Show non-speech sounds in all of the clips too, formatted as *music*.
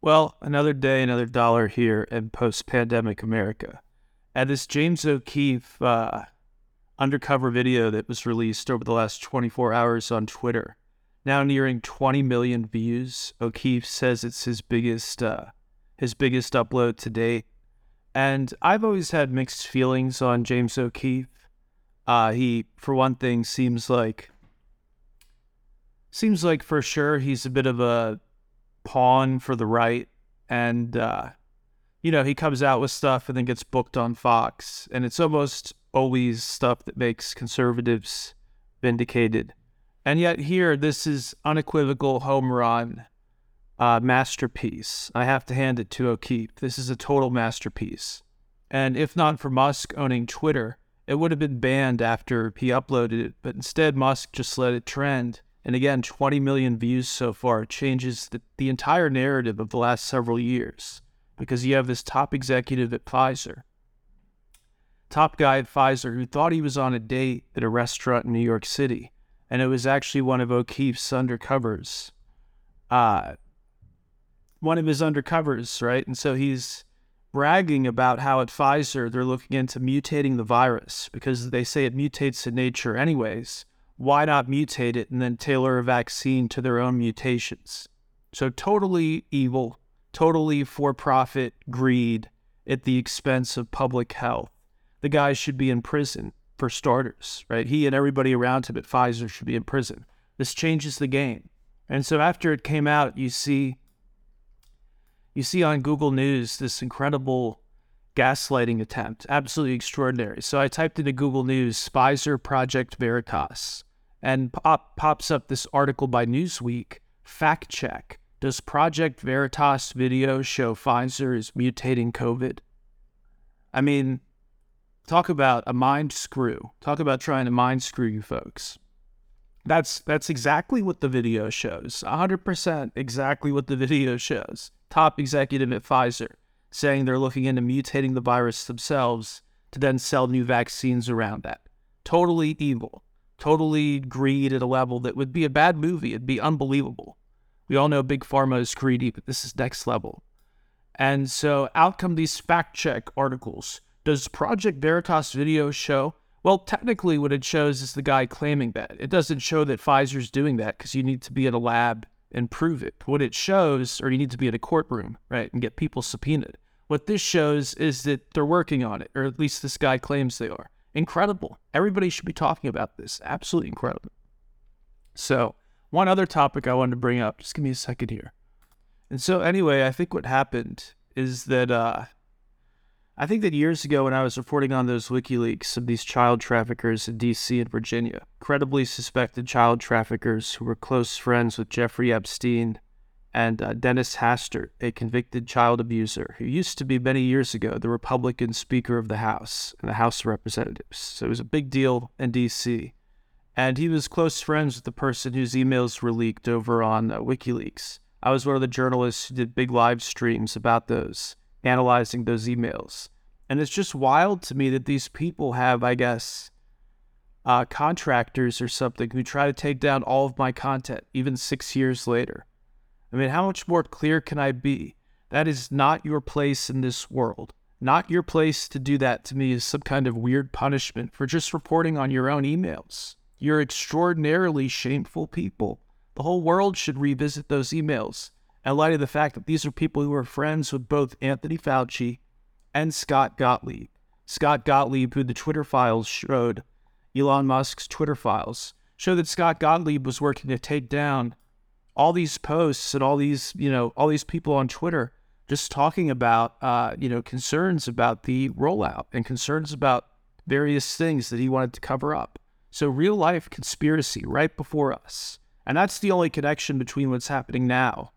Well, another day, another dollar here in post pandemic America. And this James O'Keefe uh, undercover video that was released over the last 24 hours on Twitter, now nearing 20 million views. O'Keefe says it's his biggest, uh, his biggest upload to date. And I've always had mixed feelings on James O'Keefe. Uh, he, for one thing, seems like seems like for sure he's a bit of a pawn for the right, and uh, you know he comes out with stuff and then gets booked on Fox, and it's almost always stuff that makes conservatives vindicated. And yet here, this is unequivocal home run uh, masterpiece. I have to hand it to O'Keefe. This is a total masterpiece. And if not for Musk owning Twitter, it would have been banned after he uploaded it. But instead, Musk just let it trend. And again, 20 million views so far changes the, the entire narrative of the last several years because you have this top executive at Pfizer, top guy at Pfizer who thought he was on a date at a restaurant in New York City. And it was actually one of O'Keefe's undercovers. Uh, one of his undercovers, right? And so he's bragging about how at Pfizer they're looking into mutating the virus because they say it mutates in nature anyways why not mutate it and then tailor a vaccine to their own mutations? So, totally evil, totally for profit greed at the expense of public health. The guy should be in prison for starters, right? He and everybody around him at Pfizer should be in prison. This changes the game. And so after it came out, you see you see on Google News this incredible gaslighting attempt, absolutely extraordinary. So I typed into Google News Pfizer Project Veritas and pop, pops up this article by Newsweek fact check. Does Project Veritas video show Pfizer is mutating COVID? I mean, talk about a mind screw. Talk about trying to mind screw you folks. That's that's exactly what the video shows. 100% exactly what the *laughs* video shows. Top executive at Pfizer saying they're looking into mutating the virus themselves to then sell new vaccines around that. Totally evil totally greed at a level that would be a bad movie. It'd be unbelievable. We all know Big Pharma is greedy, but this is next level. And so out come these fact check articles. Does Project Veritas video show? Well, technically, what it shows is the guy claiming that. It doesn't show that Pfizer's doing that because you need to be in a lab and prove it. What it shows, or you need to be in a courtroom, right, and get people subpoenaed. What this shows is that they're working on it, or at least this guy claims they are. Incredible. Everybody should be talking about this. Absolutely incredible. So, one other topic I wanted to bring up. Just give me a second here. And so, anyway, I think what happened is that uh, I think that years ago, when I was reporting on those WikiLeaks of these child traffickers in D.C. and Virginia, credibly suspected child traffickers who were close friends with Jeffrey Epstein and uh, Dennis Hastert, a convicted child abuser who used to be many years ago the Republican Speaker of the House and the House of Representatives. So it was a big deal in D.C. And he was close friends with the person whose emails were leaked over on uh, WikiLeaks. I was one of the journalists who did big live streams about those, analyzing those emails. And it's just wild to me that these people have, I guess, uh, contractors or something who try to take down all of my content, even six years later. I mean, how much more clear can I be? That is not your place in this world. Not your place to do that to me is some kind of weird punishment for just reporting on your own emails. You're extraordinarily shameful people. The whole world should revisit those emails in light of the fact that these are people who are friends with both Anthony Fauci and Scott Gottlieb. Scott Gottlieb, who the Twitter files showed, Elon Musk's Twitter files, show that Scott Gottlieb was working to take down all these posts and all these, you know, all these people on Twitter just talking about, uh, you know, concerns about the rollout and concerns about various things that he wanted to cover up. So real life conspiracy right before us. And that's the only connection between what's happening now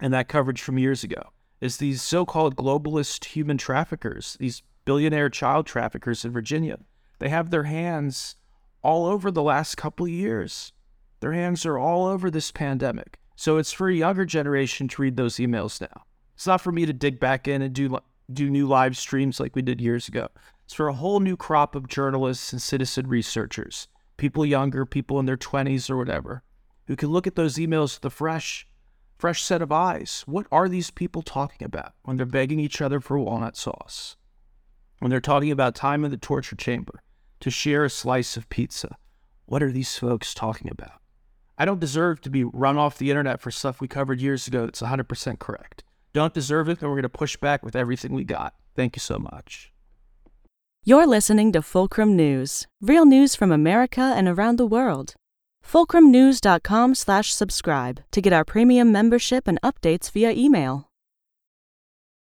and that coverage from years ago is these so-called globalist human traffickers, these billionaire child traffickers in Virginia. They have their hands all over the last couple of years. Their hands are all over this pandemic. So it's for a younger generation to read those emails now. It's not for me to dig back in and do do new live streams like we did years ago. It's for a whole new crop of journalists and citizen researchers, people younger, people in their 20s or whatever, who can look at those emails with a fresh, fresh set of eyes. What are these people talking about when they're begging each other for walnut sauce? When they're talking about time in the torture chamber to share a slice of pizza? What are these folks talking about? I don't deserve to be run off the internet for stuff we covered years ago that's 100% correct. Don't deserve it, and we're going to push back with everything we got. Thank you so much. You're listening to Fulcrum News, real news from America and around the world. fulcrumnews.com/subscribe to get our premium membership and updates via email.